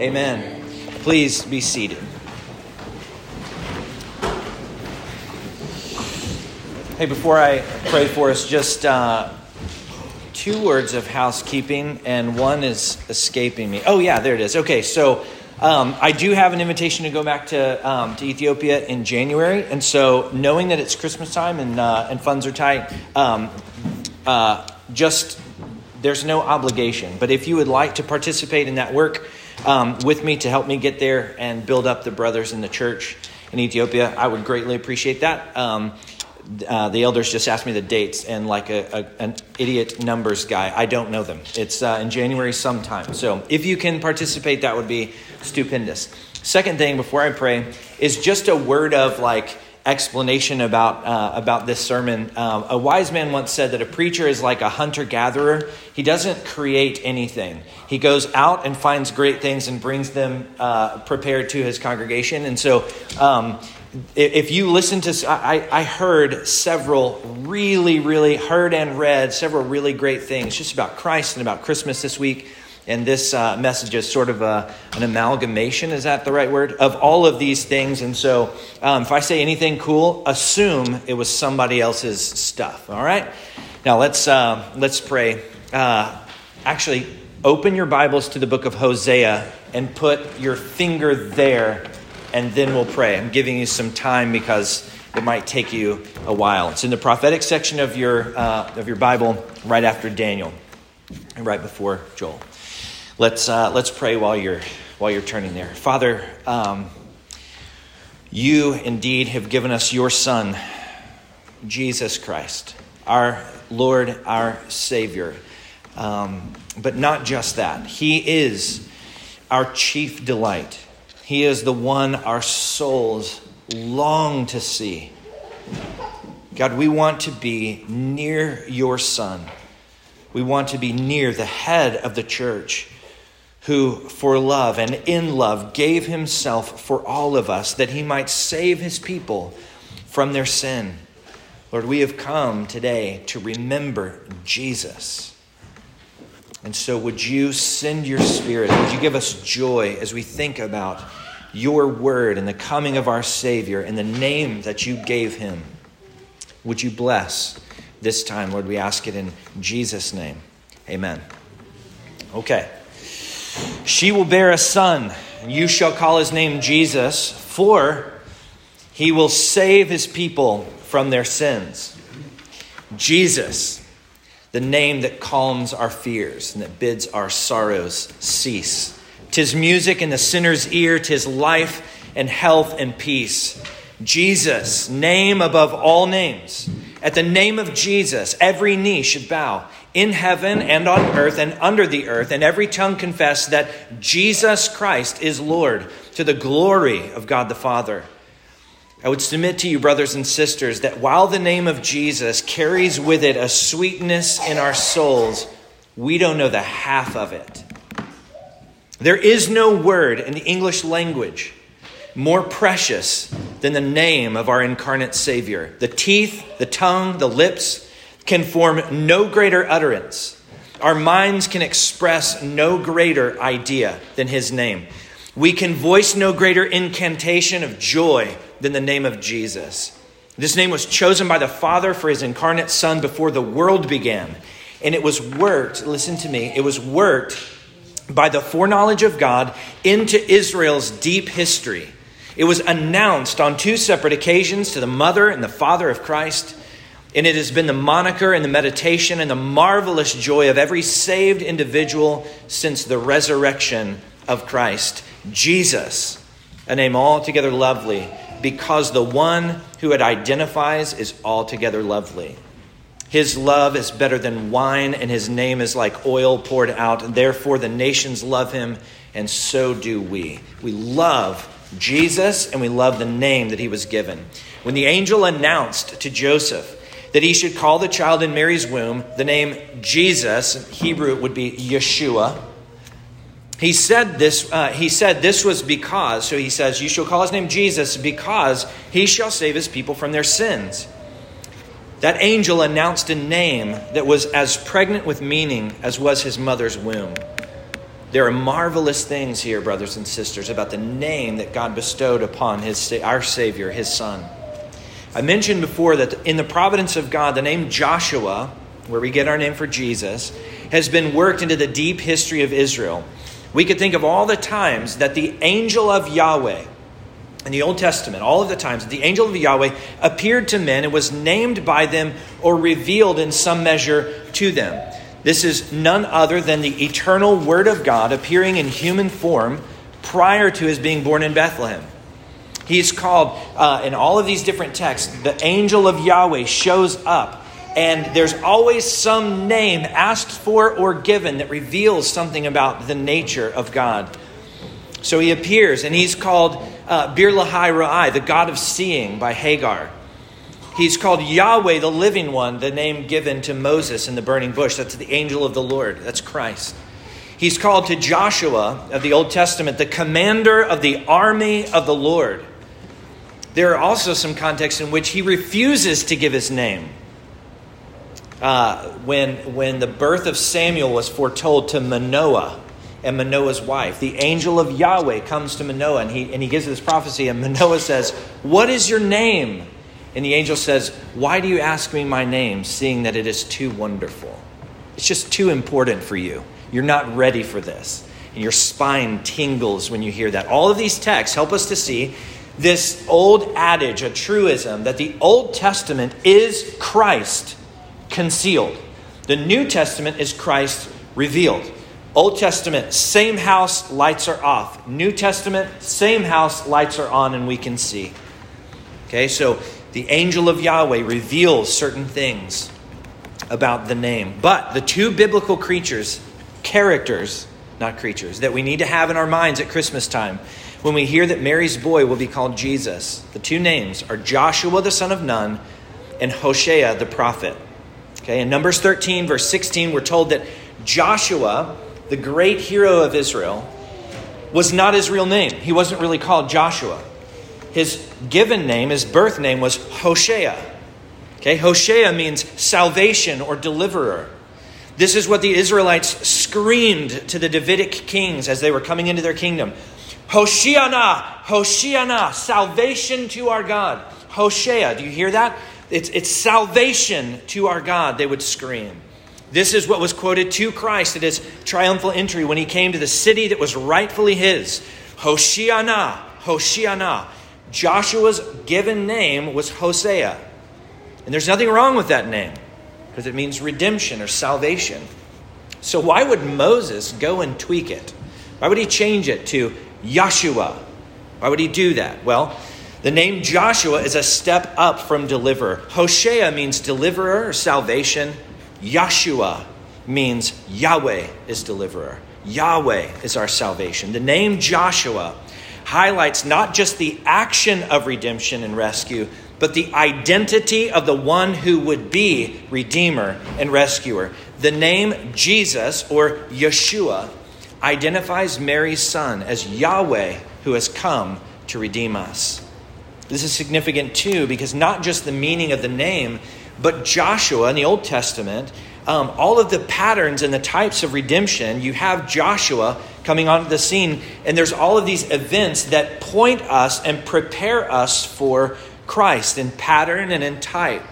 Amen. Please be seated. Hey, before I pray for us, just uh, two words of housekeeping, and one is escaping me. Oh, yeah, there it is. Okay, so um, I do have an invitation to go back to, um, to Ethiopia in January, and so knowing that it's Christmas time and, uh, and funds are tight, um, uh, just there's no obligation. But if you would like to participate in that work um, with me to help me get there and build up the brothers in the church in Ethiopia, I would greatly appreciate that. Um, uh, the elders just asked me the dates, and like a, a, an idiot numbers guy, I don't know them. It's uh, in January sometime. So if you can participate, that would be stupendous. Second thing before I pray is just a word of like explanation about, uh, about this sermon. Um, a wise man once said that a preacher is like a hunter gatherer. He doesn't create anything, he goes out and finds great things and brings them uh, prepared to his congregation. And so, um, if you listen to, I, I heard several really, really heard and read several really great things just about Christ and about Christmas this week. And this uh, message is sort of a, an amalgamation, is that the right word? Of all of these things. And so um, if I say anything cool, assume it was somebody else's stuff. All right? Now let's, uh, let's pray. Uh, actually, open your Bibles to the book of Hosea and put your finger there, and then we'll pray. I'm giving you some time because it might take you a while. It's in the prophetic section of your, uh, of your Bible right after Daniel and right before Joel. Let's, uh, let's pray while you're, while you're turning there. Father, um, you indeed have given us your Son, Jesus Christ, our Lord, our Savior. Um, but not just that, He is our chief delight. He is the one our souls long to see. God, we want to be near your Son. We want to be near the head of the church who, for love and in love, gave himself for all of us that he might save his people from their sin. Lord, we have come today to remember Jesus. And so, would you send your spirit? Would you give us joy as we think about your word and the coming of our Savior and the name that you gave him? Would you bless this time, Lord? We ask it in Jesus' name. Amen. Okay. She will bear a son, and you shall call his name Jesus, for he will save his people from their sins. Jesus, the name that calms our fears and that bids our sorrows cease. Tis music in the sinner's ear, tis life and health and peace. Jesus, name above all names. At the name of Jesus, every knee should bow in heaven and on earth and under the earth, and every tongue confess that Jesus Christ is Lord to the glory of God the Father. I would submit to you, brothers and sisters, that while the name of Jesus carries with it a sweetness in our souls, we don't know the half of it. There is no word in the English language more precious than the name of our incarnate Savior. The teeth, the tongue, the lips, can form no greater utterance. Our minds can express no greater idea than his name. We can voice no greater incantation of joy than the name of Jesus. This name was chosen by the Father for his incarnate Son before the world began. And it was worked, listen to me, it was worked by the foreknowledge of God into Israel's deep history. It was announced on two separate occasions to the mother and the father of Christ. And it has been the moniker and the meditation and the marvelous joy of every saved individual since the resurrection of Christ. Jesus, a name altogether lovely, because the one who it identifies is altogether lovely. His love is better than wine, and his name is like oil poured out. Therefore, the nations love him, and so do we. We love Jesus, and we love the name that he was given. When the angel announced to Joseph, that he should call the child in Mary's womb the name Jesus. In Hebrew, it would be Yeshua. He said this. Uh, he said this was because. So he says, "You shall call his name Jesus, because he shall save his people from their sins." That angel announced a name that was as pregnant with meaning as was his mother's womb. There are marvelous things here, brothers and sisters, about the name that God bestowed upon his, our Savior, his Son. I mentioned before that in the providence of God, the name Joshua, where we get our name for Jesus, has been worked into the deep history of Israel. We could think of all the times that the angel of Yahweh, in the Old Testament, all of the times that the angel of Yahweh appeared to men and was named by them or revealed in some measure to them. This is none other than the eternal Word of God appearing in human form prior to his being born in Bethlehem. He's called, uh, in all of these different texts, the angel of Yahweh shows up, and there's always some name asked for or given that reveals something about the nature of God. So he appears, and he's called uh, Bir Lahai Ra'ai, the God of seeing, by Hagar. He's called Yahweh, the living one, the name given to Moses in the burning bush. That's the angel of the Lord. That's Christ. He's called to Joshua of the Old Testament, the commander of the army of the Lord. There are also some contexts in which he refuses to give his name. Uh, when, when the birth of Samuel was foretold to Manoah and Manoah's wife, the angel of Yahweh comes to Manoah and he, and he gives this prophecy, and Manoah says, What is your name? And the angel says, Why do you ask me my name, seeing that it is too wonderful? It's just too important for you. You're not ready for this. And your spine tingles when you hear that. All of these texts help us to see this old adage, a truism, that the Old Testament is Christ concealed. The New Testament is Christ revealed. Old Testament, same house, lights are off. New Testament, same house, lights are on, and we can see. Okay, so the angel of Yahweh reveals certain things about the name. But the two biblical creatures, characters, not creatures, that we need to have in our minds at Christmas time when we hear that Mary's boy will be called Jesus, the two names are Joshua the son of Nun and Hoshea the prophet. Okay, in Numbers 13, verse 16, we're told that Joshua, the great hero of Israel, was not his real name. He wasn't really called Joshua. His given name, his birth name, was Hoshea. Okay, Hoshea means salvation or deliverer. This is what the Israelites screamed to the Davidic kings as they were coming into their kingdom Hoshiana, Hoshiana, salvation to our God. Hoshea, do you hear that? It's, it's salvation to our God, they would scream. This is what was quoted to Christ at his triumphal entry when he came to the city that was rightfully his. Hoshiana, Hoshiana. Joshua's given name was Hosea. And there's nothing wrong with that name because it means redemption or salvation. So, why would Moses go and tweak it? Why would he change it to Yahshua? Why would he do that? Well, the name Joshua is a step up from deliverer. Hosea means deliverer or salvation. Yahshua means Yahweh is deliverer. Yahweh is our salvation. The name Joshua highlights not just the action of redemption and rescue, but the identity of the one who would be Redeemer and Rescuer. The name Jesus or Yeshua identifies Mary's son as Yahweh who has come to redeem us. This is significant too because not just the meaning of the name, but Joshua in the Old Testament, um, all of the patterns and the types of redemption, you have Joshua coming onto the scene. And there's all of these events that point us and prepare us for Christ in pattern and in type.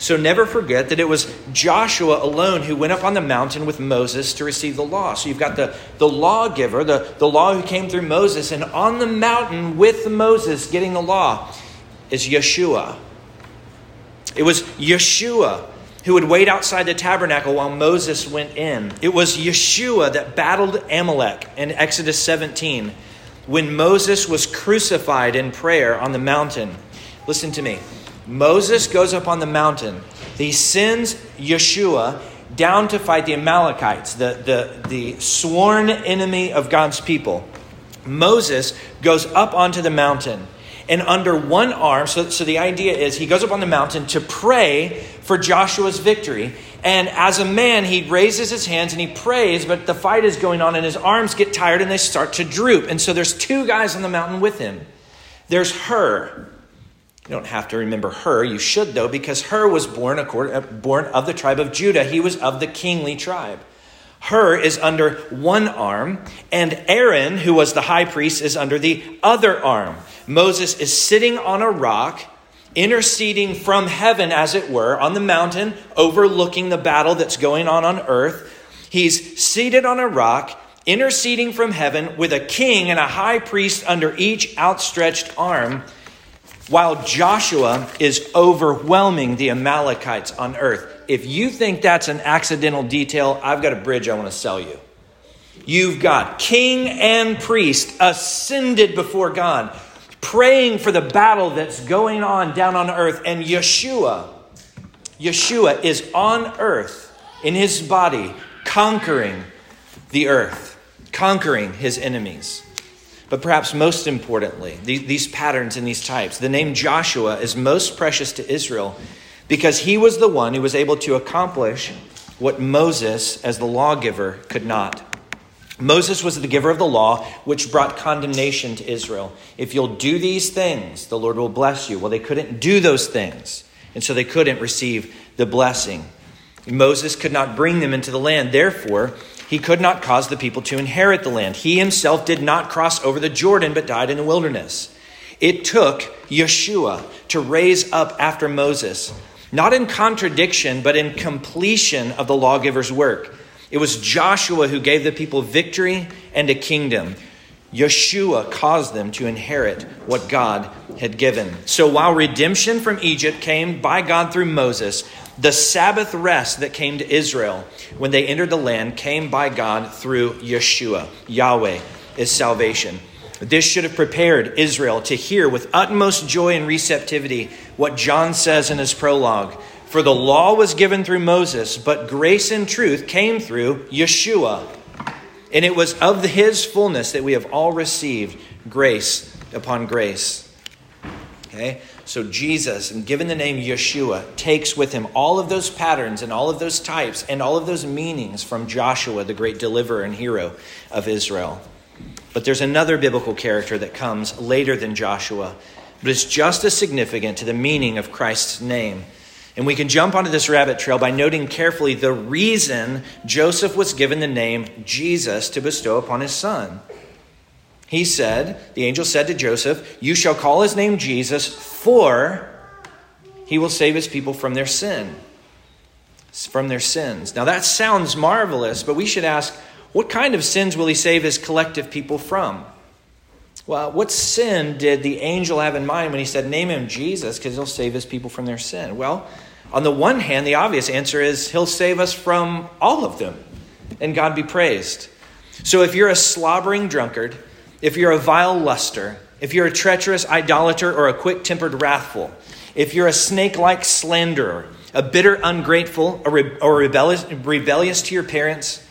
So never forget that it was Joshua alone who went up on the mountain with Moses to receive the law. So you've got the, the lawgiver, the, the law who came through Moses, and on the mountain with Moses getting the law is Yeshua. It was Yeshua who would wait outside the tabernacle while Moses went in. It was Yeshua that battled Amalek in Exodus 17 when Moses was crucified in prayer on the mountain. Listen to me. Moses goes up on the mountain. He sends Yeshua down to fight the Amalekites, the, the, the sworn enemy of God's people. Moses goes up onto the mountain and under one arm. So, so the idea is he goes up on the mountain to pray for Joshua's victory. And as a man, he raises his hands and he prays, but the fight is going on and his arms get tired and they start to droop. And so there's two guys on the mountain with him. There's Hur. You don't have to remember Hur. You should, though, because Hur was born, according, uh, born of the tribe of Judah. He was of the kingly tribe. Hur is under one arm, and Aaron, who was the high priest, is under the other arm. Moses is sitting on a rock, interceding from heaven, as it were, on the mountain, overlooking the battle that's going on on earth. He's seated on a rock, interceding from heaven, with a king and a high priest under each outstretched arm, while Joshua is overwhelming the Amalekites on earth. If you think that's an accidental detail, I've got a bridge I want to sell you. You've got king and priest ascended before God, praying for the battle that's going on down on earth, and Yeshua, Yeshua is on earth in his body, conquering the earth, conquering his enemies. But perhaps most importantly, these patterns and these types, the name Joshua is most precious to Israel because he was the one who was able to accomplish what Moses, as the lawgiver, could not. Moses was the giver of the law, which brought condemnation to Israel. If you'll do these things, the Lord will bless you. Well, they couldn't do those things, and so they couldn't receive the blessing. Moses could not bring them into the land. Therefore, he could not cause the people to inherit the land. He himself did not cross over the Jordan, but died in the wilderness. It took Yeshua to raise up after Moses not in contradiction, but in completion of the lawgiver's work. It was Joshua who gave the people victory and a kingdom. Yeshua caused them to inherit what God had given. So while redemption from Egypt came by God through Moses, the Sabbath rest that came to Israel when they entered the land came by God through Yeshua. Yahweh is salvation. This should have prepared Israel to hear with utmost joy and receptivity what John says in his prologue. For the law was given through Moses, but grace and truth came through Yeshua. And it was of his fullness that we have all received grace upon grace. Okay? So Jesus, and given the name Yeshua, takes with him all of those patterns and all of those types and all of those meanings from Joshua, the great deliverer and hero of Israel. But there's another biblical character that comes later than Joshua, but it's just as significant to the meaning of Christ's name. And we can jump onto this rabbit trail by noting carefully the reason Joseph was given the name Jesus to bestow upon his son. He said, the angel said to Joseph, You shall call his name Jesus, for he will save his people from their sin. From their sins. Now that sounds marvelous, but we should ask, what kind of sins will he save his collective people from? Well, what sin did the angel have in mind when he said, Name him Jesus, because he'll save his people from their sin? Well, on the one hand, the obvious answer is he'll save us from all of them, and God be praised. So if you're a slobbering drunkard, if you're a vile luster, if you're a treacherous idolater or a quick tempered wrathful, if you're a snake like slanderer, a bitter ungrateful or, rebellious, rebellious to your parents,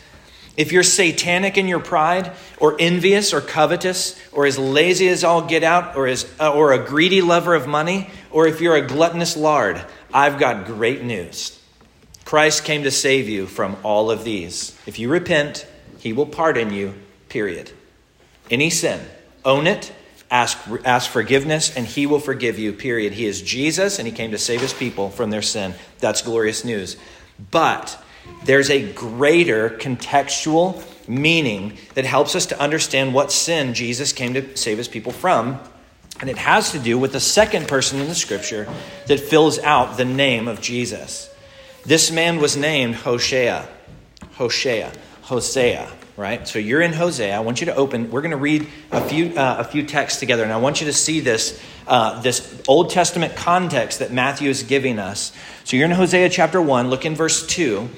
if you're satanic in your pride, or envious, or covetous, or as lazy as all get out, or, as, uh, or a greedy lover of money, or if you're a gluttonous lard, I've got great news. Christ came to save you from all of these. If you repent, he will pardon you, period. Any sin, own it, ask, ask forgiveness, and he will forgive you, period. He is Jesus, and he came to save his people from their sin. That's glorious news. But there's a greater contextual meaning that helps us to understand what sin Jesus came to save his people from. And it has to do with the second person in the scripture that fills out the name of Jesus. This man was named Hosea. Hosea. Hosea, right? So you're in Hosea. I want you to open. We're going to read a few uh, a few texts together, and I want you to see this uh, this Old Testament context that Matthew is giving us. So you're in Hosea chapter one. Look in verse two.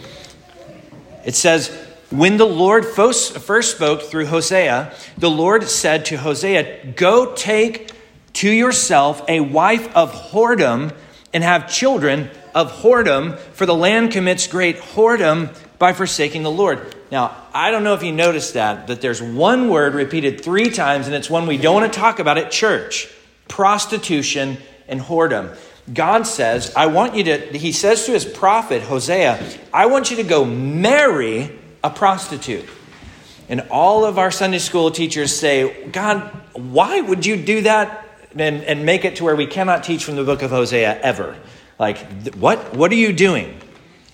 It says, When the Lord first spoke through Hosea, the Lord said to Hosea, Go take to yourself a wife of whoredom and have children of whoredom, for the land commits great whoredom by forsaking the Lord. Now, I don't know if you noticed that, but there's one word repeated three times, and it's one we don't want to talk about at church prostitution and whoredom. God says, I want you to, he says to his prophet, Hosea, I want you to go marry a prostitute. And all of our Sunday school teachers say, God, why would you do that and, and make it to where we cannot teach from the book of Hosea ever? Like, what, what are you doing?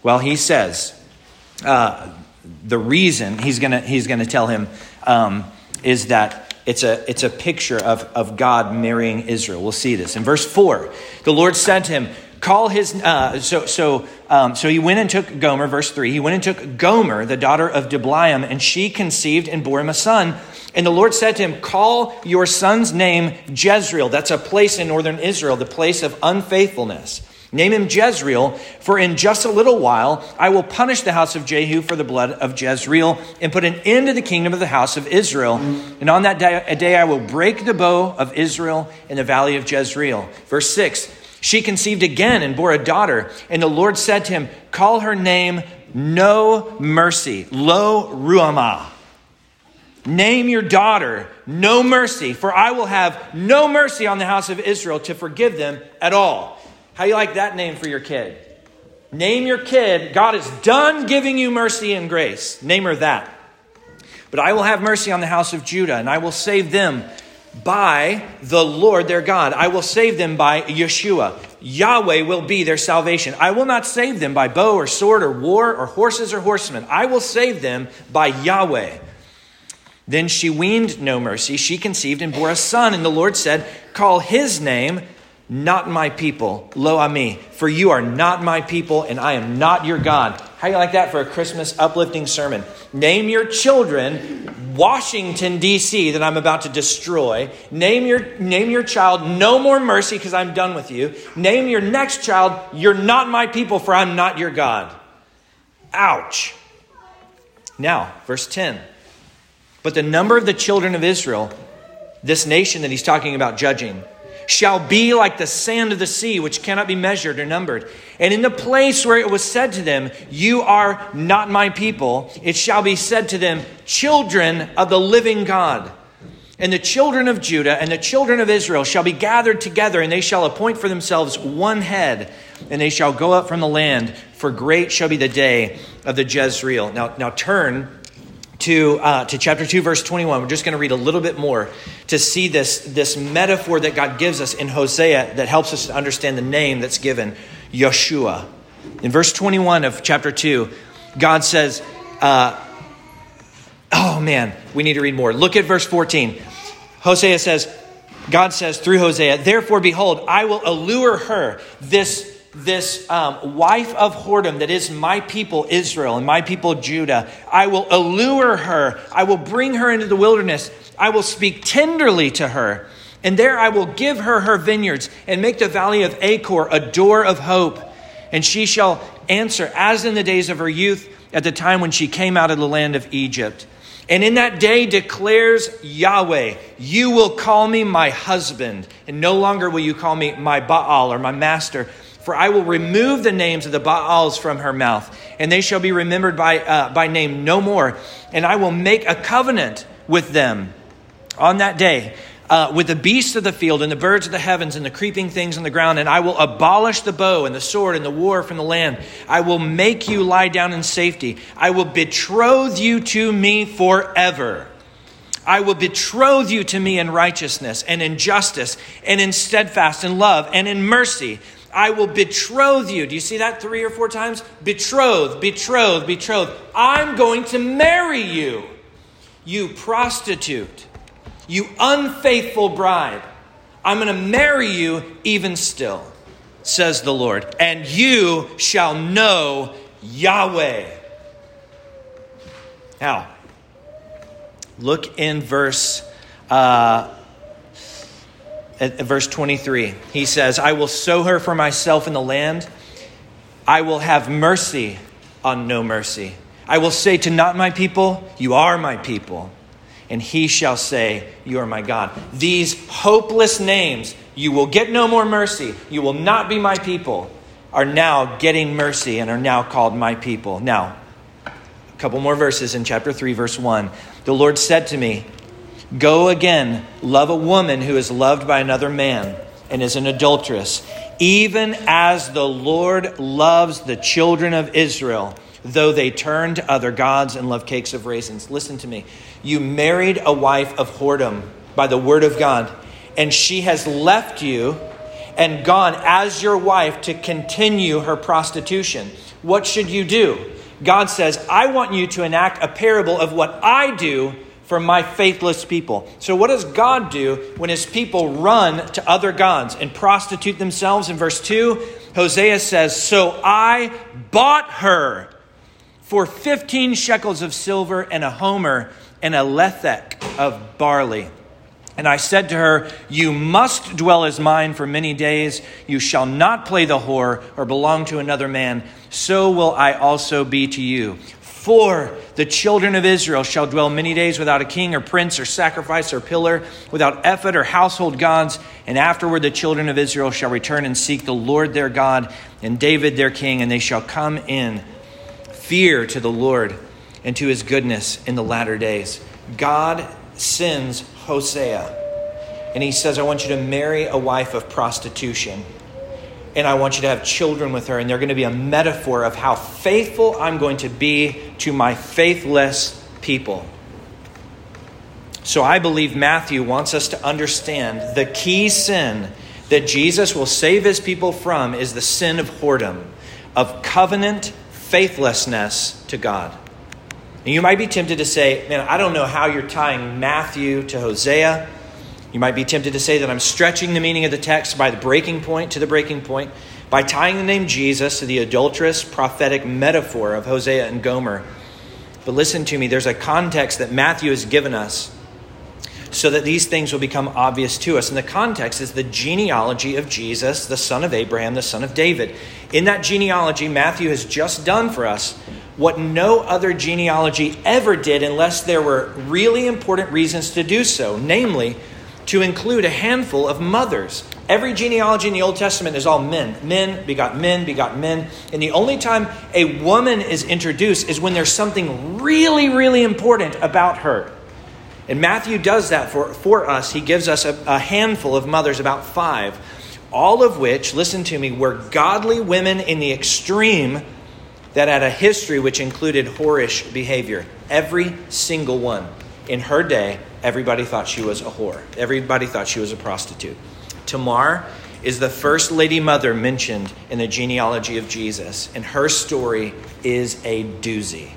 Well, he says, uh, the reason he's going to he's gonna tell him um, is that it's a, it's a picture of, of God marrying Israel. We'll see this. In verse 4, the Lord to him, Call his. Uh, so, so, um, so he went and took Gomer, verse 3. He went and took Gomer, the daughter of Diblaim, and she conceived and bore him a son. And the Lord said to him, Call your son's name Jezreel. That's a place in northern Israel, the place of unfaithfulness. Name him Jezreel, for in just a little while I will punish the house of Jehu for the blood of Jezreel and put an end to the kingdom of the house of Israel. And on that day, day I will break the bow of Israel in the valley of Jezreel. Verse 6 She conceived again and bore a daughter, and the Lord said to him, Call her name No Mercy, Lo Ruhamah. Name your daughter No Mercy, for I will have no mercy on the house of Israel to forgive them at all. How you like that name for your kid? Name your kid. God is done giving you mercy and grace. Name her that. But I will have mercy on the house of Judah, and I will save them by the Lord their God. I will save them by Yeshua. Yahweh will be their salvation. I will not save them by bow or sword or war or horses or horsemen. I will save them by Yahweh. Then she weaned no mercy. She conceived and bore a son, and the Lord said, Call his name not my people, lo ami, for you are not my people, and I am not your God. How you like that for a Christmas uplifting sermon? Name your children Washington, D.C., that I'm about to destroy. Name your, name your child no more mercy because I'm done with you. Name your next child, you're not my people, for I'm not your God. Ouch. Now, verse 10. But the number of the children of Israel, this nation that he's talking about judging, shall be like the sand of the sea, which cannot be measured or numbered. And in the place where it was said to them, You are not my people, it shall be said to them, Children of the living God. And the children of Judah and the children of Israel shall be gathered together, and they shall appoint for themselves one head, and they shall go up from the land, for great shall be the day of the Jezreel. Now, now turn to, uh, to chapter 2, verse 21. We're just going to read a little bit more to see this, this metaphor that God gives us in Hosea that helps us to understand the name that's given, Yeshua. In verse 21 of chapter 2, God says, uh, oh man, we need to read more. Look at verse 14. Hosea says, God says through Hosea, therefore, behold, I will allure her, this this um, wife of whoredom that is my people Israel and my people Judah. I will allure her. I will bring her into the wilderness. I will speak tenderly to her. And there I will give her her vineyards and make the valley of Achor a door of hope. And she shall answer as in the days of her youth at the time when she came out of the land of Egypt. And in that day declares Yahweh, you will call me my husband, and no longer will you call me my Baal or my master for I will remove the names of the Baals from her mouth, and they shall be remembered by, uh, by name no more. And I will make a covenant with them on that day. Uh, with the beasts of the field and the birds of the heavens and the creeping things on the ground, and I will abolish the bow and the sword and the war from the land. I will make you lie down in safety. I will betroth you to me forever. I will betroth you to me in righteousness and in justice and in steadfast and love and in mercy. I will betroth you. Do you see that three or four times? Betroth, betroth, betroth. I'm going to marry you, you prostitute, you unfaithful bride. I'm going to marry you even still, says the Lord, and you shall know Yahweh. Now, look in verse uh, at verse 23. He says, I will sow her for myself in the land. I will have mercy on no mercy. I will say to not my people, You are my people. And he shall say, You are my God. These hopeless names, you will get no more mercy. You will not be my people, are now getting mercy and are now called my people. Now, a couple more verses in chapter 3, verse 1. The Lord said to me, Go again, love a woman who is loved by another man and is an adulteress, even as the Lord loves the children of Israel, though they turn to other gods and love cakes of raisins. Listen to me. You married a wife of whoredom by the word of God, and she has left you and gone as your wife to continue her prostitution. What should you do? God says, I want you to enact a parable of what I do for my faithless people. So, what does God do when his people run to other gods and prostitute themselves? In verse 2, Hosea says, So I bought her for 15 shekels of silver and a homer and a lethek of barley. And I said to her, You must dwell as mine for many days. You shall not play the whore or belong to another man. So will I also be to you. For the children of Israel shall dwell many days without a king or prince or sacrifice or pillar, without ephod or household gods. And afterward the children of Israel shall return and seek the Lord their God and David their king, and they shall come in fear to the Lord and to his goodness in the latter days. God sends Hosea, and he says, I want you to marry a wife of prostitution and I want you to have children with her. And they're going to be a metaphor of how faithful I'm going to be to my faithless people. So I believe Matthew wants us to understand the key sin that Jesus will save his people from is the sin of whoredom, of covenant faithlessness to God. And you might be tempted to say, man, I don't know how you're tying Matthew to Hosea. You might be tempted to say that I'm stretching the meaning of the text by the breaking point to the breaking point, by tying the name Jesus to the adulterous prophetic metaphor of Hosea and Gomer. But listen to me, there's a context that Matthew has given us so that these things will become obvious to us. And the context is the genealogy of Jesus, the son of Abraham, the son of David. In that genealogy, Matthew has just done for us what no other genealogy ever did unless there were really important reasons to do so, namely, to include a handful of mothers. Every genealogy in the Old Testament is all men. Men begot men, begot men. And the only time a woman is introduced is when there's something really, really important about her. And Matthew does that for, for us. He gives us a, a handful of mothers, about five, all of which, listen to me, were godly women in the extreme that had a history which included whorish behavior. Every single one in her day everybody thought she was a whore. Everybody thought she was a prostitute. Tamar is the first lady mother mentioned in the genealogy of Jesus, and her story is a doozy.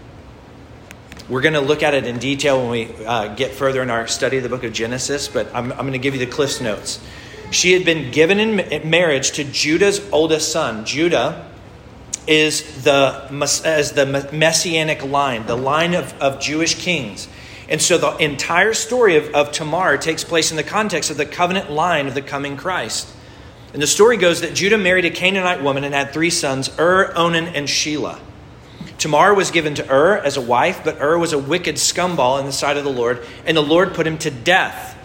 We're going to look at it in detail when we uh, get further in our study of the book of Genesis, but I'm, I'm going to give you the Cliff's Notes. She had been given in marriage to Judah's oldest son. Judah is the, as the messianic line, the line of, of Jewish kings. And so the entire story of, of Tamar takes place in the context of the covenant line of the coming Christ. And the story goes that Judah married a Canaanite woman and had three sons Ur, Onan, and Shelah. Tamar was given to Ur as a wife, but Ur was a wicked scumball in the sight of the Lord, and the Lord put him to death.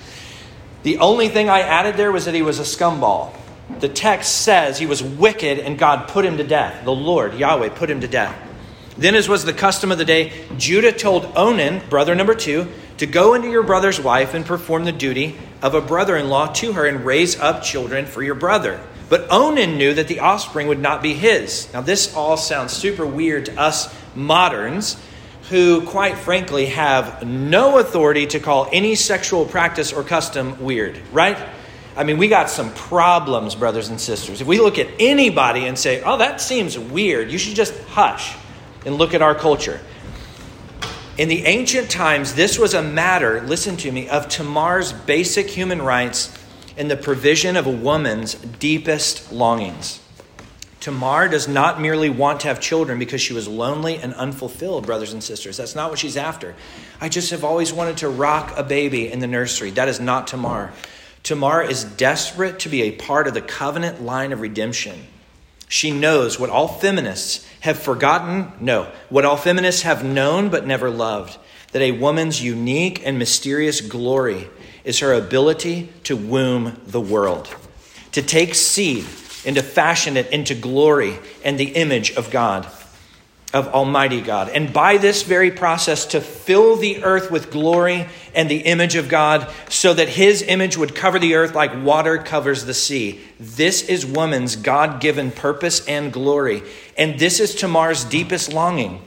The only thing I added there was that he was a scumball. The text says he was wicked and God put him to death. The Lord, Yahweh, put him to death. Then, as was the custom of the day, Judah told Onan, brother number two, to go into your brother's wife and perform the duty of a brother in law to her and raise up children for your brother. But Onan knew that the offspring would not be his. Now, this all sounds super weird to us moderns who, quite frankly, have no authority to call any sexual practice or custom weird, right? I mean, we got some problems, brothers and sisters. If we look at anybody and say, oh, that seems weird, you should just hush and look at our culture. In the ancient times, this was a matter, listen to me, of Tamar's basic human rights and the provision of a woman's deepest longings. Tamar does not merely want to have children because she was lonely and unfulfilled, brothers and sisters. That's not what she's after. I just have always wanted to rock a baby in the nursery. That is not Tamar. Tamar is desperate to be a part of the covenant line of redemption. She knows what all feminists have forgotten, no, what all feminists have known but never loved that a woman's unique and mysterious glory is her ability to womb the world, to take seed and to fashion it into glory and the image of God of Almighty God. And by this very process, to fill the earth with glory and the image of God, so that his image would cover the earth like water covers the sea. This is woman's God given purpose and glory. And this is Tamar's deepest longing.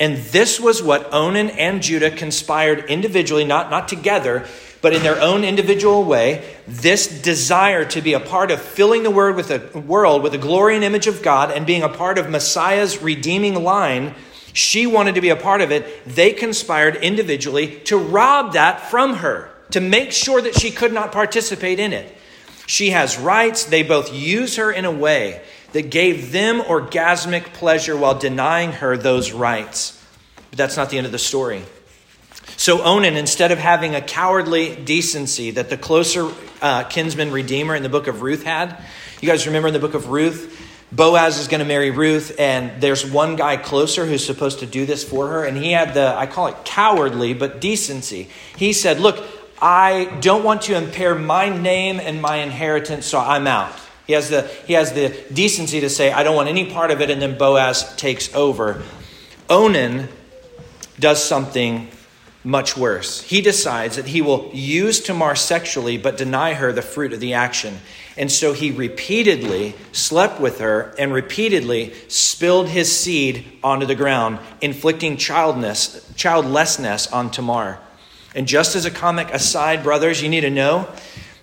And this was what Onan and Judah conspired individually, not, not together, but in their own individual way, this desire to be a part of filling the world with the world with the glory and image of God and being a part of Messiah's redeeming line She wanted to be a part of it. They conspired individually to rob that from her, to make sure that she could not participate in it. She has rights. They both use her in a way that gave them orgasmic pleasure while denying her those rights. But that's not the end of the story. So Onan, instead of having a cowardly decency that the closer uh, kinsman redeemer in the book of Ruth had, you guys remember in the book of Ruth, Boaz is going to marry Ruth, and there's one guy closer who's supposed to do this for her, and he had the, I call it cowardly, but decency. He said, Look, I don't want to impair my name and my inheritance, so I'm out. He has the, he has the decency to say, I don't want any part of it, and then Boaz takes over. Onan does something much worse. He decides that he will use Tamar sexually but deny her the fruit of the action. And so he repeatedly slept with her and repeatedly spilled his seed onto the ground, inflicting childness, childlessness on Tamar. And just as a comic aside, brothers, you need to know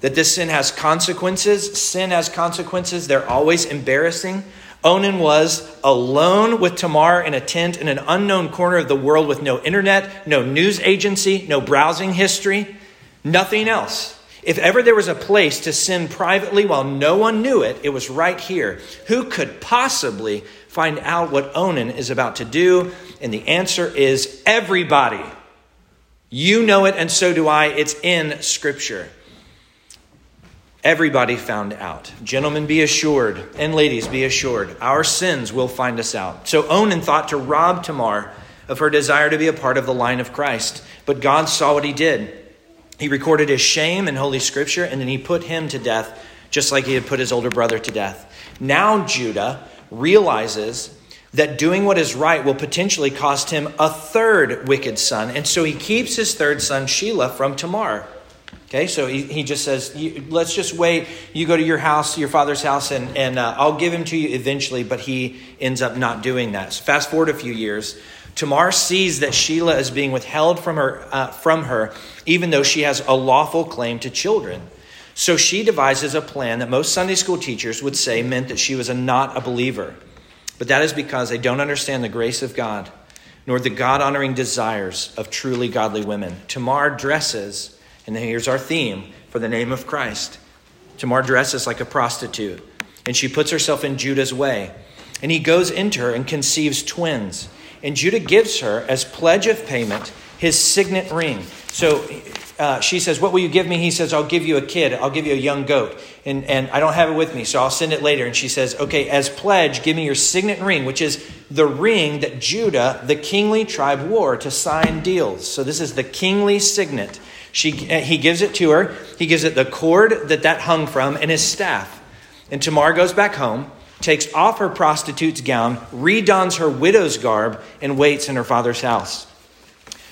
that this sin has consequences. Sin has consequences, they're always embarrassing. Onan was alone with Tamar in a tent in an unknown corner of the world with no internet, no news agency, no browsing history, nothing else. If ever there was a place to sin privately while no one knew it, it was right here. Who could possibly find out what Onan is about to do? And the answer is everybody. You know it, and so do I. It's in Scripture. Everybody found out. Gentlemen, be assured, and ladies, be assured, our sins will find us out. So Onan thought to rob Tamar of her desire to be a part of the line of Christ. But God saw what he did. He recorded his shame in Holy Scripture, and then he put him to death, just like he had put his older brother to death. Now Judah realizes that doing what is right will potentially cost him a third wicked son, and so he keeps his third son, Shelah, from Tamar. Okay, so he, he just says, let's just wait. You go to your house, your father's house, and, and uh, I'll give him to you eventually, but he ends up not doing that. So fast forward a few years. Tamar sees that Shelah is being withheld from her, uh, from her, even though she has a lawful claim to children. So she devises a plan that most Sunday school teachers would say meant that she was a, not a believer. But that is because they don't understand the grace of God, nor the God honoring desires of truly godly women. Tamar dresses and here's our theme for the name of Christ. Tamar dresses like a prostitute, and she puts herself in Judah's way. And he goes into her and conceives twins. And Judah gives her, as pledge of payment, his signet ring. So uh, she says, What will you give me? He says, I'll give you a kid. I'll give you a young goat. And, and I don't have it with me, so I'll send it later. And she says, Okay, as pledge, give me your signet ring, which is the ring that Judah, the kingly tribe, wore to sign deals. So this is the kingly signet. She, uh, he gives it to her. He gives it the cord that that hung from and his staff. And Tamar goes back home, takes off her prostitute's gown, redons her widow's garb, and waits in her father's house.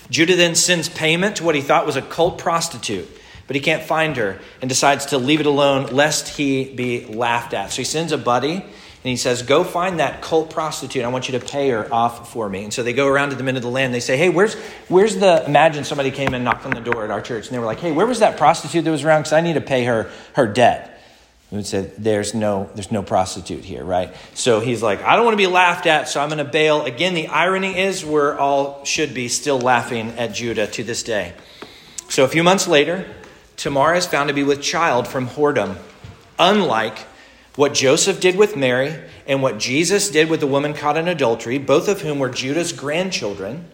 Judah then sends payment to what he thought was a cult prostitute, but he can't find her and decides to leave it alone lest he be laughed at. So he sends a buddy and he says, Go find that cult prostitute. I want you to pay her off for me. And so they go around to the men of the land. They say, Hey, where's, where's the. Imagine somebody came and knocked on the door at our church. And they were like, Hey, where was that prostitute that was around? Because I need to pay her her debt. And We say, there's no, there's no prostitute here, right? So he's like, I don't want to be laughed at, so I'm going to bail. Again, the irony is we're all should be still laughing at Judah to this day. So a few months later, Tamar is found to be with child from whoredom, unlike what Joseph did with Mary and what Jesus did with the woman caught in adultery, both of whom were Judah's grandchildren,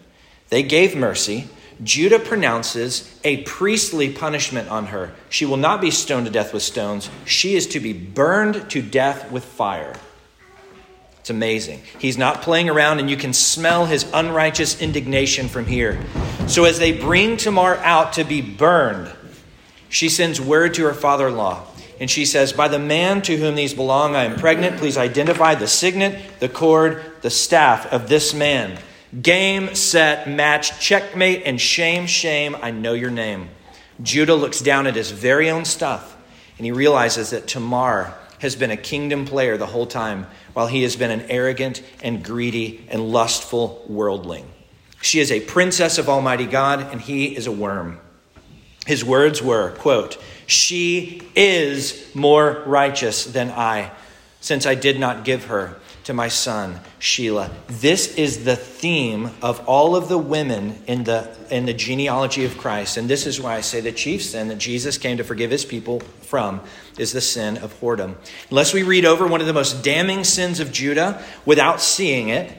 they gave mercy. Judah pronounces a priestly punishment on her. She will not be stoned to death with stones, she is to be burned to death with fire. It's amazing. He's not playing around, and you can smell his unrighteous indignation from here. So, as they bring Tamar out to be burned, she sends word to her father in law and she says, By the man to whom these belong, I am pregnant. Please identify the signet, the cord, the staff of this man. Game, set, match, checkmate, and shame, shame, I know your name. Judah looks down at his very own stuff, and he realizes that Tamar has been a kingdom player the whole time, while he has been an arrogant and greedy and lustful worldling. She is a princess of Almighty God, and he is a worm. His words were, quote, she is more righteous than I. since I did not give her to my son Shelah. This is the theme of all of the women in the in the genealogy of Christ, and this is why I say the chief sin that Jesus came to forgive his people from is the sin of whoredom. Unless we read over one of the most damning sins of Judah without seeing it,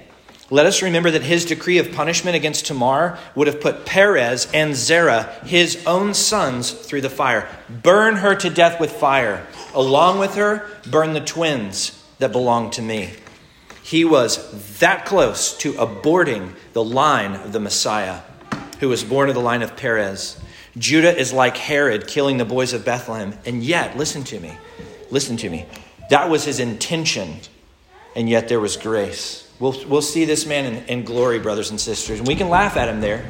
let us remember that his decree of punishment against Tamar would have put Perez and Zerah, his own sons, through the fire. Burn her to death with fire. Along with her, burn the twins that belong to me. He was that close to aborting the line of the Messiah, who was born of the line of Perez. Judah is like Herod killing the boys of Bethlehem. And yet, listen to me, listen to me. That was his intention, and yet there was grace. We'll, we'll see this man in, in glory, brothers and sisters. And we can laugh at him there,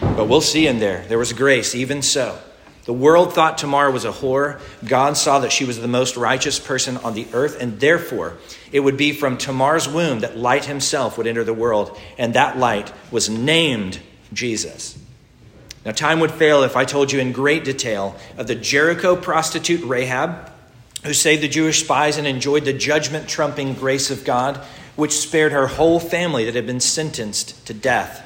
but we'll see him there. There was grace, even so. The world thought Tamar was a whore. God saw that she was the most righteous person on the earth, and therefore it would be from Tamar's womb that light himself would enter the world, and that light was named Jesus. Now, time would fail if I told you in great detail of the Jericho prostitute Rahab, who saved the Jewish spies and enjoyed the judgment trumping grace of God, which spared her whole family that had been sentenced to death.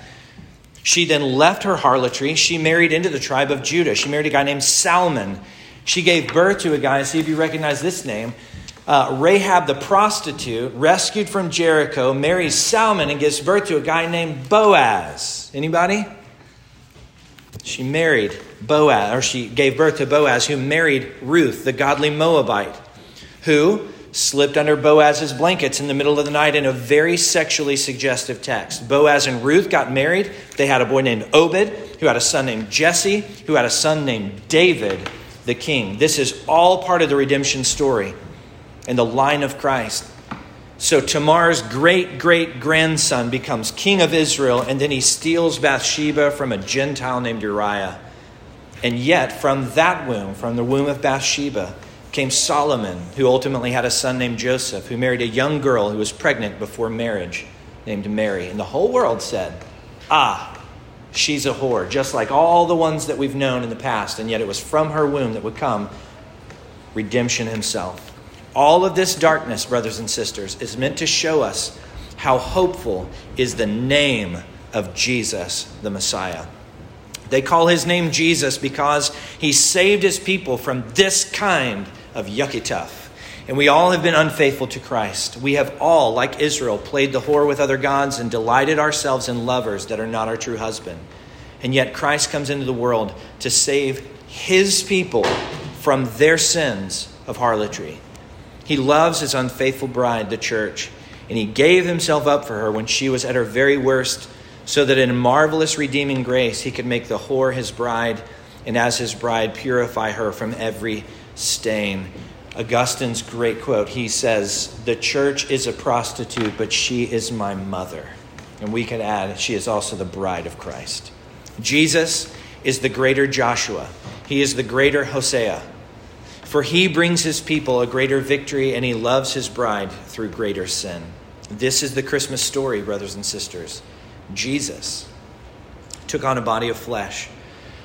She then left her harlotry. She married into the tribe of Judah. She married a guy named Salmon. She gave birth to a guy, see if you recognize this name. Uh, Rahab the prostitute, rescued from Jericho, marries Salmon and gives birth to a guy named Boaz. Anybody? She married Boaz, or she gave birth to Boaz, who married Ruth, the godly Moabite, who slipped under Boaz's blankets in the middle of the night in a very sexually suggestive text. Boaz and Ruth got married. They had a boy named Obed, who had a son named Jesse, who had a son named David, the king. This is all part of the redemption story and the line of Christ. So Tamar's great great grandson becomes king of Israel, and then he steals Bathsheba from a Gentile named Uriah. And yet, from that womb, from the womb of Bathsheba, came Solomon, who ultimately had a son named Joseph, who married a young girl who was pregnant before marriage, named Mary. And the whole world said, Ah, she's a whore, just like all the ones that we've known in the past. And yet it was from her womb that would come redemption himself. All of this darkness, brothers and sisters, is meant to show us how hopeful is the name of Jesus, the Messiah. They call his name Jesus because he saved his people from this kind of yucky tough. And we all have been unfaithful to Christ. We have all, like Israel, played the whore with other gods and delighted ourselves in lovers that are not our true husband. And yet Christ comes into the world to save his people from their sins of harlotry. He loves his unfaithful bride, the church, and he gave himself up for her when she was at her very worst, so that in marvelous redeeming grace he could make the whore his bride, and as his bride purify her from every stain. Augustine's great quote he says, The church is a prostitute, but she is my mother. And we could add, she is also the bride of Christ. Jesus is the greater Joshua, he is the greater Hosea. For he brings his people a greater victory, and he loves his bride through greater sin. This is the Christmas story, brothers and sisters. Jesus took on a body of flesh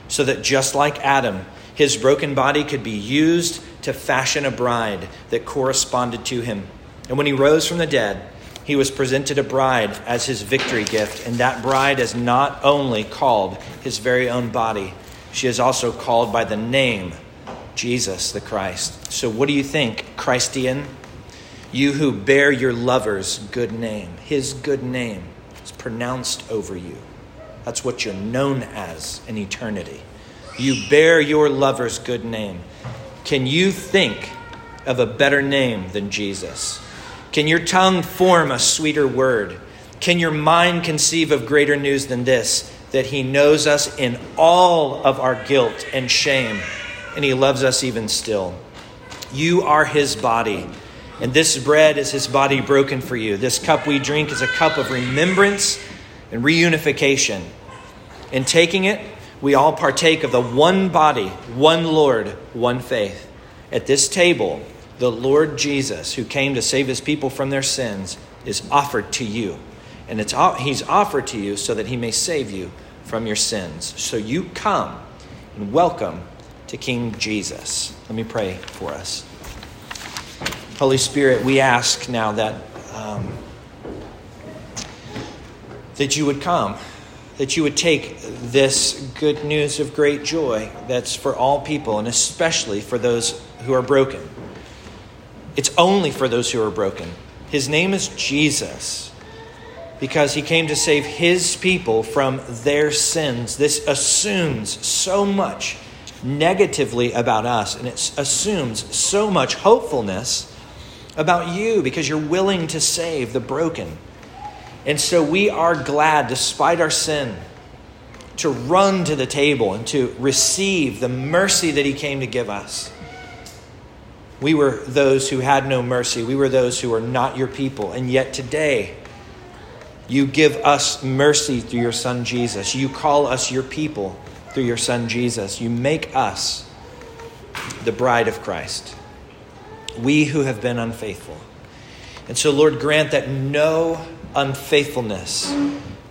so that just like Adam, his broken body could be used to fashion a bride that corresponded to him. And when he rose from the dead, he was presented a bride as his victory gift. And that bride is not only called his very own body, she is also called by the name Jesus the Christ. So, what do you think, Christian? You who bear your lover's good name, his good name is pronounced over you. That's what you're known as in eternity. You bear your lover's good name. Can you think of a better name than Jesus? Can your tongue form a sweeter word? Can your mind conceive of greater news than this? That he knows us in all of our guilt and shame, and he loves us even still. You are his body, and this bread is his body broken for you. This cup we drink is a cup of remembrance and reunification. In taking it, we all partake of the one body, one Lord, one faith. At this table, the Lord Jesus, who came to save his people from their sins, is offered to you. And it's, he's offered to you so that he may save you from your sins. So you come and welcome to King Jesus. Let me pray for us. Holy Spirit, we ask now that, um, that you would come, that you would take this good news of great joy that's for all people, and especially for those who are broken. It's only for those who are broken. His name is Jesus because he came to save his people from their sins. This assumes so much negatively about us, and it assumes so much hopefulness about you because you're willing to save the broken. And so we are glad, despite our sin, to run to the table and to receive the mercy that he came to give us. We were those who had no mercy. We were those who were not your people. And yet today, you give us mercy through your Son Jesus. You call us your people through your Son Jesus. You make us the bride of Christ. We who have been unfaithful. And so, Lord, grant that no unfaithfulness,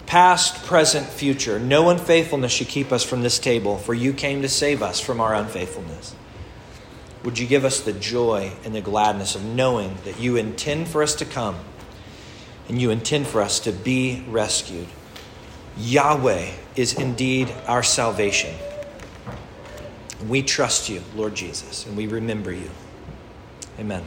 past, present, future, no unfaithfulness should keep us from this table, for you came to save us from our unfaithfulness. Would you give us the joy and the gladness of knowing that you intend for us to come and you intend for us to be rescued? Yahweh is indeed our salvation. We trust you, Lord Jesus, and we remember you. Amen.